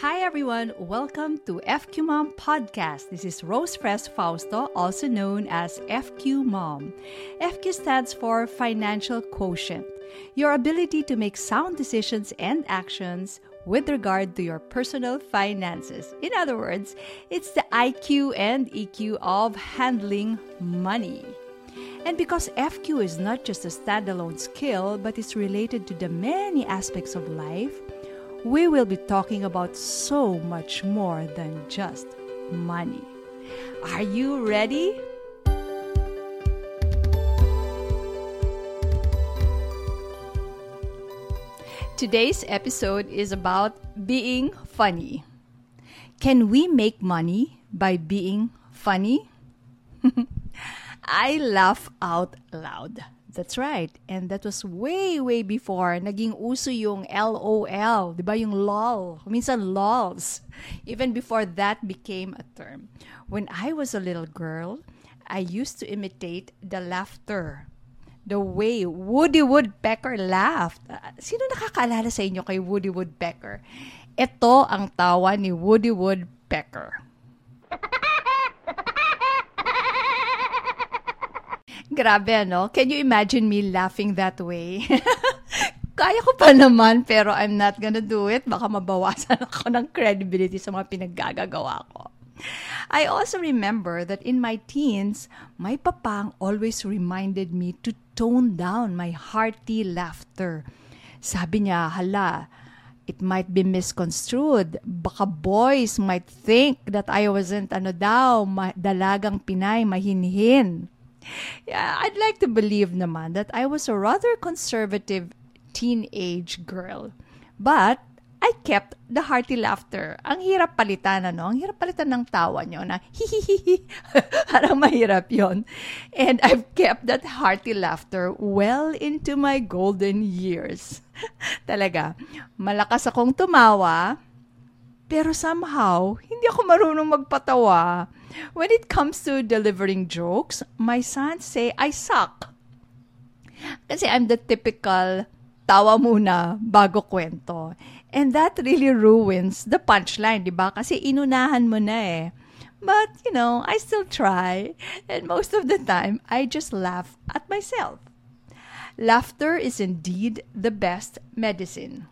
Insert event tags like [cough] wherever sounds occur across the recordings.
Hi everyone, welcome to FQ Mom Podcast. This is Rose Fres Fausto, also known as FQ Mom. FQ stands for Financial Quotient, your ability to make sound decisions and actions with regard to your personal finances. In other words, it's the IQ and EQ of handling money. And because FQ is not just a standalone skill, but it's related to the many aspects of life, we will be talking about so much more than just money. Are you ready? Today's episode is about being funny. Can we make money by being funny? [laughs] I laugh out loud. That's right. And that was way, way before naging uso yung LOL. Di ba? Yung LOL. Minsan LOLs. Even before that became a term. When I was a little girl, I used to imitate the laughter. The way Woody Woodpecker laughed. Uh, sino nakakaalala sa inyo kay Woody Woodpecker? Ito ang tawa ni Woody Woodpecker. Grabe, ano? Can you imagine me laughing that way? [laughs] Kaya ko pa naman, pero I'm not gonna do it. Baka mabawasan [laughs] ako ng credibility sa mga pinaggagawa ko. I also remember that in my teens, my papang always reminded me to tone down my hearty laughter. Sabi niya, hala, it might be misconstrued. Baka boys might think that I wasn't ano daw, dalagang Pinay, mahinhin. Yeah, I'd like to believe naman that I was a rather conservative teenage girl. But I kept the hearty laughter. Ang hirap palitan, ano? Ang hirap palitan ng tawa nyo na hihihihi. [laughs] Parang mahirap yon. And I've kept that hearty laughter well into my golden years. [laughs] Talaga, malakas akong tumawa, pero somehow, hindi ako marunong magpatawa. When it comes to delivering jokes, my son say I suck. Kasi I'm the typical tawa muna bago kwento. And that really ruins the punchline, di ba? Kasi inunahan mo na eh. But, you know, I still try. And most of the time, I just laugh at myself. Laughter is indeed the best medicine.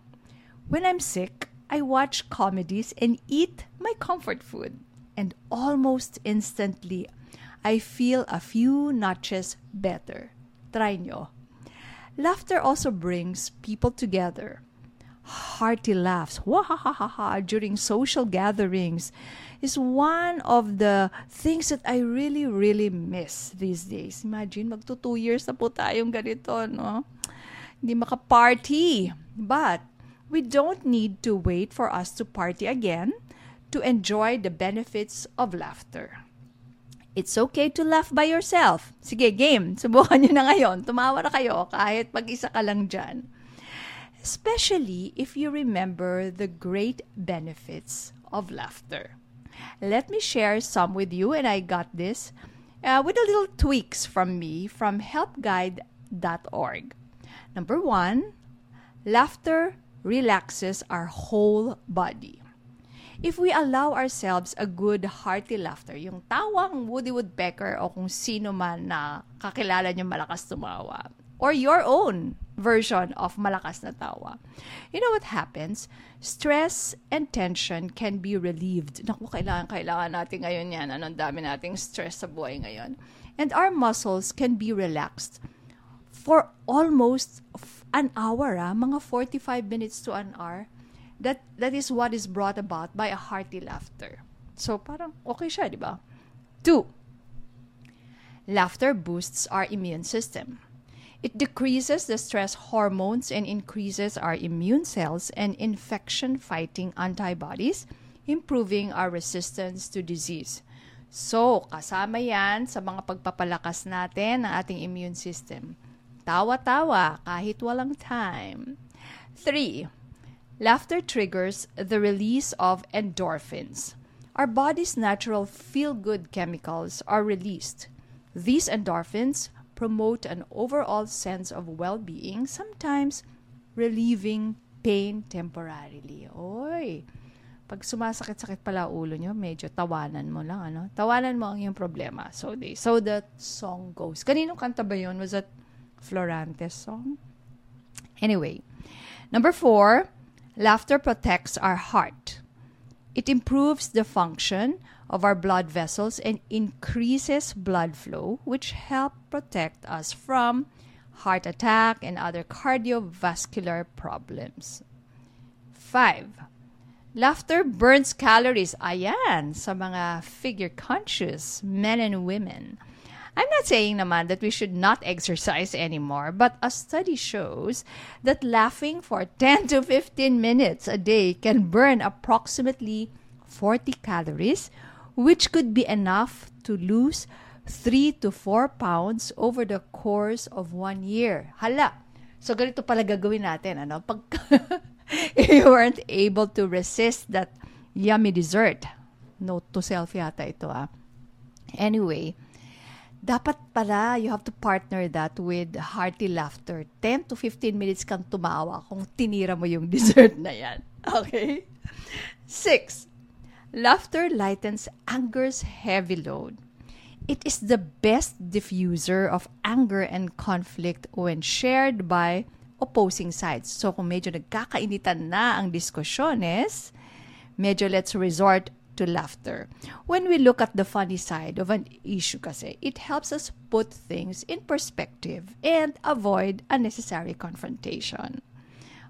When I'm sick, I watch comedies and eat my comfort food and almost instantly, I feel a few notches better. Try nyo. Laughter also brings people together. Hearty laughs ha during social gatherings is one of the things that I really, really miss these days. Imagine, magto two years na po tayong ganito, no? Hindi maka-party. But, we don't need to wait for us to party again to enjoy the benefits of laughter. It's okay to laugh by yourself. Sige, game. Subukan nyo na ngayon. Tumawa na kayo kahit pag-isa ka lang dyan. Especially if you remember the great benefits of laughter. Let me share some with you, and I got this uh, with a little tweaks from me from helpguide.org. Number one, laughter relaxes our whole body if we allow ourselves a good hearty laughter, yung tawang Woody Woodpecker o kung sino man na kakilala nyo malakas tumawa, or your own version of malakas na tawa. You know what happens? Stress and tension can be relieved. Naku, kailangan, kailangan natin ngayon yan. Anong dami nating stress sa buhay ngayon. And our muscles can be relaxed for almost an hour, ah, mga 45 minutes to an hour that that is what is brought about by a hearty laughter. So parang okay siya, di ba? Two, laughter boosts our immune system. It decreases the stress hormones and increases our immune cells and infection fighting antibodies, improving our resistance to disease. So, kasama yan sa mga pagpapalakas natin ng ating immune system. Tawa-tawa kahit walang time. Three, Laughter triggers the release of endorphins. Our body's natural feel good chemicals are released. These endorphins promote an overall sense of well being, sometimes relieving pain temporarily. Oy, pag sumasakit-sakit pala ulo nyo, medyo tawanan mo lang, ano? Tawanan mo ang iyong problema. So, they, so that song goes. Kaninong kanta ba yun? Was that Florantes song? Anyway, number four, laughter protects our heart. It improves the function of our blood vessels and increases blood flow, which help protect us from heart attack and other cardiovascular problems. Five, laughter burns calories. Ayan, sa mga figure conscious men and women. I'm not saying naman that we should not exercise anymore, but a study shows that laughing for [laughs] 10 to 15 minutes a day can burn approximately 40 calories, which could be enough to lose 3 to 4 pounds over the course of one year. Hala! So, ganito pala gagawin natin. Ano? Pag [laughs] you weren't able to resist that yummy dessert. Note to self yata ito ah. Anyway, dapat pala you have to partner that with hearty laughter. 10 to 15 minutes kang tumawa kung tinira mo yung [laughs] dessert na yan. Okay? Six, laughter lightens anger's heavy load. It is the best diffuser of anger and conflict when shared by opposing sides. So kung medyo nagkakainitan na ang diskusyones, medyo let's resort to laughter. When we look at the funny side of an issue kasi, it helps us put things in perspective and avoid unnecessary confrontation.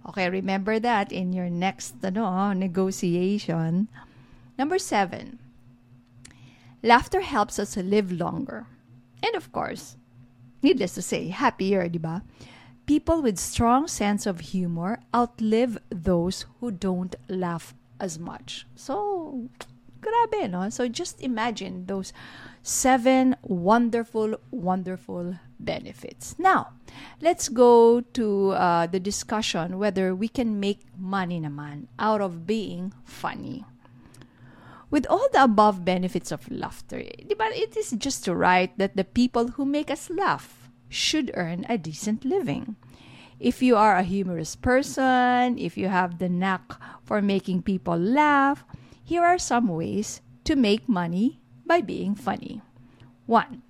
Okay, remember that in your next ano, negotiation. Number seven, laughter helps us live longer. And of course, needless to say, happier, di ba? People with strong sense of humor outlive those who don't laugh as much. So, Grabe, no? So just imagine those seven wonderful, wonderful benefits. Now, let's go to uh, the discussion whether we can make money naman out of being funny. With all the above benefits of laughter, but it is just right that the people who make us laugh should earn a decent living. If you are a humorous person, if you have the knack for making people laugh, here are some ways to make money by being funny. 1.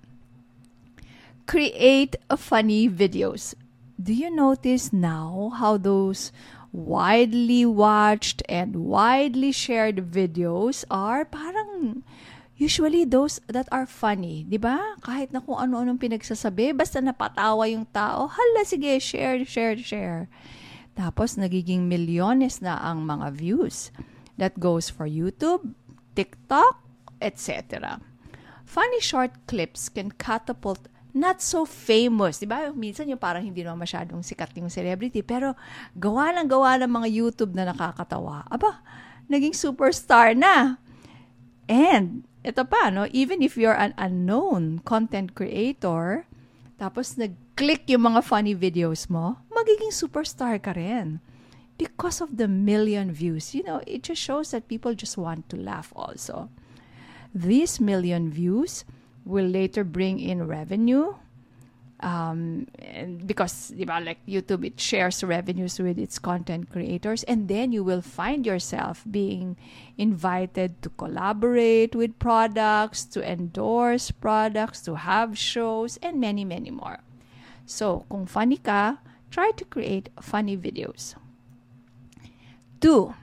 Create funny videos. Do you notice now how those widely watched and widely shared videos are parang usually those that are funny, 'di ba? Kahit na kung ano-anong pinagsasabi, basta napatawa yung tao, hala sige, share, share, share. Tapos nagiging milyones na ang mga views. That goes for YouTube, TikTok, etc. Funny short clips can catapult not so famous. Diba? Minsan yung parang hindi naman masyadong sikat yung celebrity, pero gawa ng gawa ng mga YouTube na nakakatawa. Aba, naging superstar na. And, ito pa, no? even if you're an unknown content creator, tapos nag-click yung mga funny videos mo, magiging superstar ka rin because of the million views. You know, it just shows that people just want to laugh also. These million views will later bring in revenue. Um, because diba, like YouTube, it shares revenues with its content creators, and then you will find yourself being invited to collaborate with products, to endorse products, to have shows, and many, many more. So, kung funny ka, try to create funny videos. Two,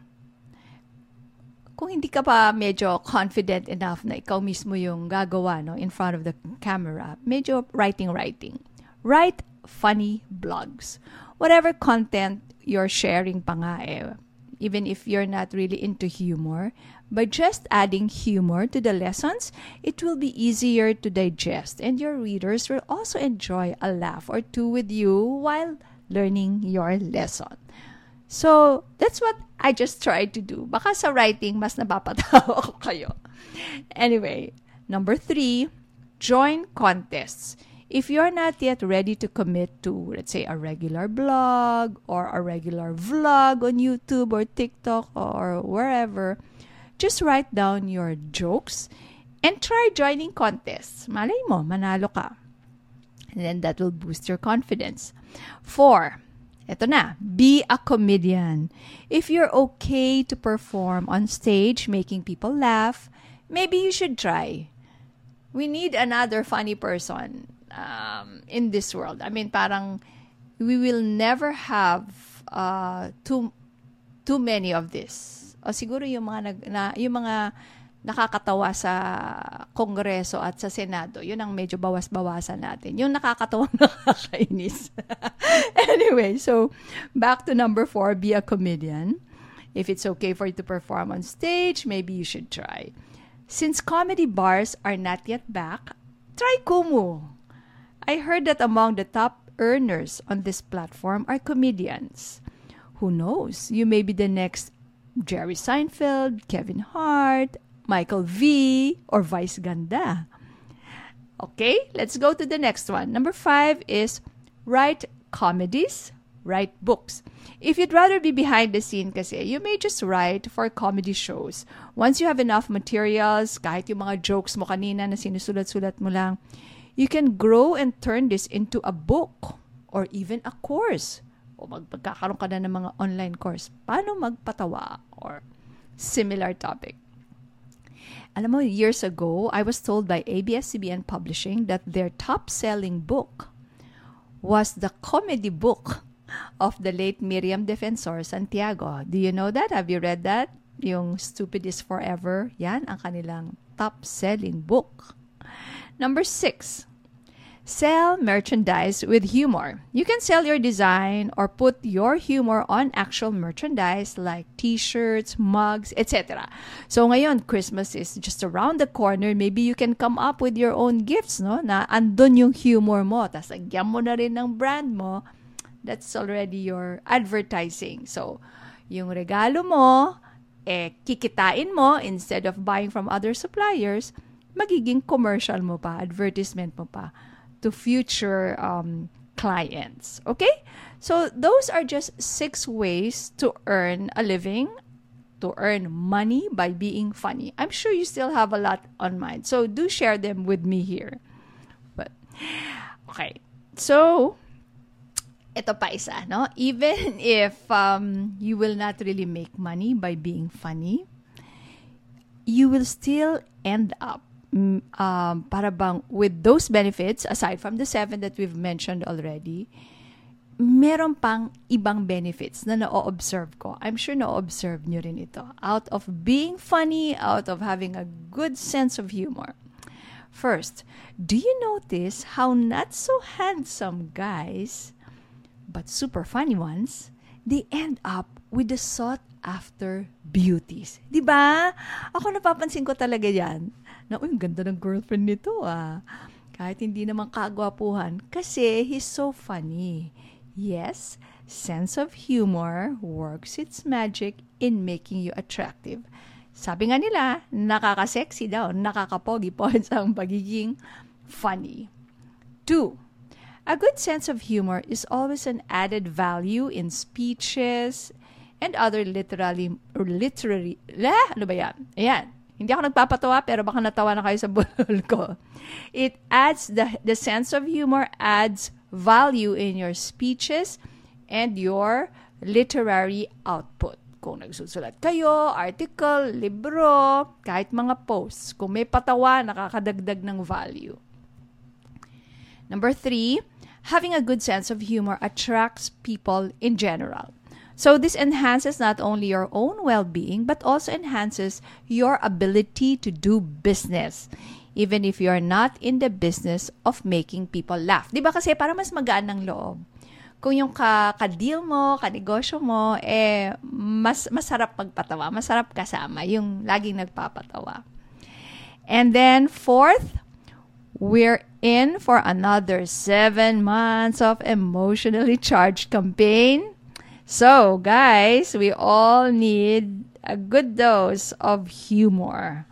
kung hindi ka pa medyo confident enough na ikaw mismo yung gagawa no, in front of the camera, medyo writing-writing. Write funny blogs. Whatever content you're sharing pa nga eh, even if you're not really into humor, by just adding humor to the lessons, it will be easier to digest and your readers will also enjoy a laugh or two with you while learning your lesson. So, that's what I just tried to do. Baka sa writing, mas napapatawa [laughs] ko kayo. Anyway, number three, join contests. If you're not yet ready to commit to, let's say, a regular blog or a regular vlog on YouTube or TikTok or wherever, just write down your jokes and try joining contests. Malay mo, manalo ka. And then that will boost your confidence. Four, Ito na, be a comedian. If you're okay to perform on stage making people laugh, maybe you should try. We need another funny person um, in this world. I mean, parang we will never have uh, too too many of this. O siguro yung mga nag, na, yung mga nakakatawa sa Kongreso at sa Senado, yun ang medyo bawas-bawasan natin. Yung nakakatawang [laughs] nakakainis. [laughs] anyway, so back to number four, be a comedian. If it's okay for you to perform on stage, maybe you should try. Since comedy bars are not yet back, try Kumu. I heard that among the top earners on this platform are comedians. Who knows? You may be the next Jerry Seinfeld, Kevin Hart, Michael V, or Vice Ganda. Okay, let's go to the next one. Number five is write comedies, write books. If you'd rather be behind the scene kasi, you may just write for comedy shows. Once you have enough materials, kahit yung mga jokes mo kanina na sinusulat-sulat mo lang, you can grow and turn this into a book or even a course. O magpagkakaroon ka na ng mga online course. Paano magpatawa or similar topic. Alam mo, years ago, I was told by ABS-CBN Publishing that their top-selling book was the comedy book of the late Miriam Defensor Santiago. Do you know that? Have you read that? Yung Stupid is Forever. Yan ang kanilang top-selling book. Number six, Sell merchandise with humor. You can sell your design or put your humor on actual merchandise like t-shirts, mugs, etc. So ngayon, Christmas is just around the corner. Maybe you can come up with your own gifts, no? Na andun yung humor mo. Tapos agyan mo na rin ng brand mo. That's already your advertising. So, yung regalo mo, eh, kikitain mo instead of buying from other suppliers, magiging commercial mo pa, advertisement mo pa to future um, clients. Okay? So, those are just six ways to earn a living, to earn money by being funny. I'm sure you still have a lot on mind. So, do share them with me here. But, okay. So, ito pa isa, no? Even [laughs] if um, you will not really make money by being funny, you will still end up um, para bang with those benefits, aside from the seven that we've mentioned already, meron pang ibang benefits na na-observe ko. I'm sure na-observe nyo rin ito. Out of being funny, out of having a good sense of humor. First, do you notice how not so handsome guys, but super funny ones, they end up with the sought after beauties. 'Di ba? Ako napapansin ko talaga 'yan na, uy, ganda ng girlfriend nito ah. Kahit hindi naman kagwapuhan, kasi he's so funny. Yes, sense of humor works its magic in making you attractive. Sabi nga nila, nakaka-sexy daw, nakakapogi po [laughs] sa pagiging funny. Two, a good sense of humor is always an added value in speeches and other literally, or literary, lah, [laughs] ano ba yan? Ayan, hindi ako nagpapatawa pero baka natawa na kayo sa bulol ko. It adds the the sense of humor adds value in your speeches and your literary output. Kung nagsusulat kayo, article, libro, kahit mga posts, kung may patawa, nakakadagdag ng value. Number three, having a good sense of humor attracts people in general. So this enhances not only your own well-being but also enhances your ability to do business even if you're not in the business of making people laugh. 'Di ba kasi para mas magaan ng loob. Kung yung ka, ka-deal mo, ka-negosyo mo, eh, mas, masarap magpatawa, masarap kasama, yung laging nagpapatawa. And then, fourth, we're in for another seven months of emotionally charged campaign So, guys, we all need a good dose of humor.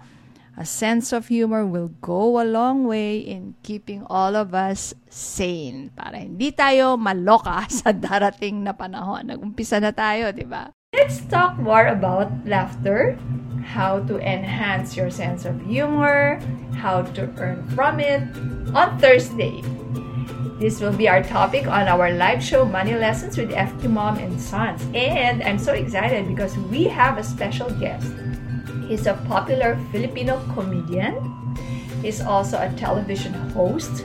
A sense of humor will go a long way in keeping all of us sane para hindi tayo maloka [laughs] sa darating na panahon. Nag-umpisa na tayo, di ba? Let's talk more about laughter, how to enhance your sense of humor, how to earn from it on Thursday. This will be our topic on our live show Money Lessons with FQ Mom and Sons. And I'm so excited because we have a special guest. He's a popular Filipino comedian. He's also a television host,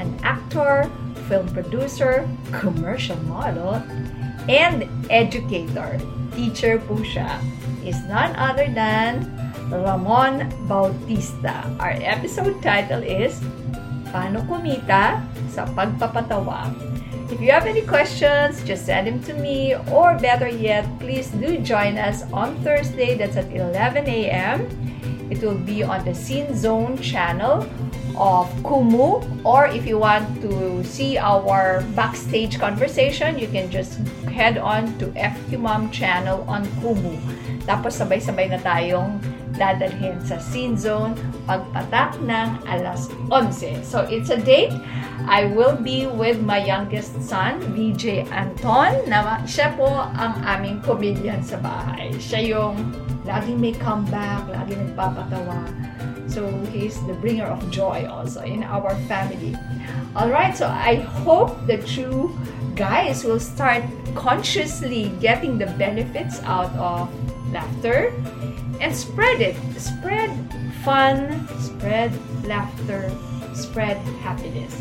an actor, film producer, commercial model, and educator. Teacher po siya is none other than Ramon Bautista. Our episode title is Paano Kumita sa Pagpapatawa. If you have any questions, just send them to me or better yet, please do join us on Thursday that's at 11 a.m. It will be on the Scene Zone channel of Kumu or if you want to see our backstage conversation, you can just head on to FQ Mom channel on Kumu. Tapos sabay-sabay na tayong dadalhin sa Scene Zone pagpatak ng alas 11. So it's a date. I will be with my youngest son, VJ Anton, na siya po ang aming comedian sa bahay. Siya yung laging may comeback, laging nagpapatawa. So he's the bringer of joy also in our family. Alright, so I hope that you guys will start consciously getting the benefits out of laughter and spread it. Spread fun, spread laughter, spread happiness.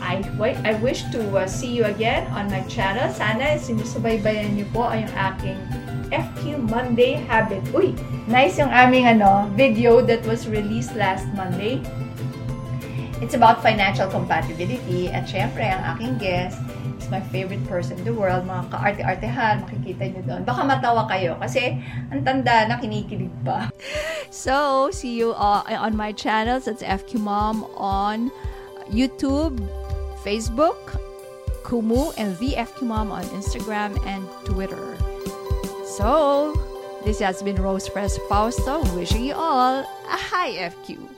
I, I wish to uh, see you again on my channel. Sana sinusubaybayan niyo po ang aking FQ Monday Habit. Uy, nice yung aming ano, video that was released last Monday. It's about financial compatibility at syempre ang aking guest is my favorite person in the world. Mga kaarte-artehan, makikita nyo doon. Baka matawa kayo kasi ang tanda na kinikilig pa. [laughs] So, see you uh, on my channels. It's FQ Mom on YouTube, Facebook, Kumu, and the FQ Mom on Instagram and Twitter. So, this has been Rose Fresh Fausto wishing you all a high FQ.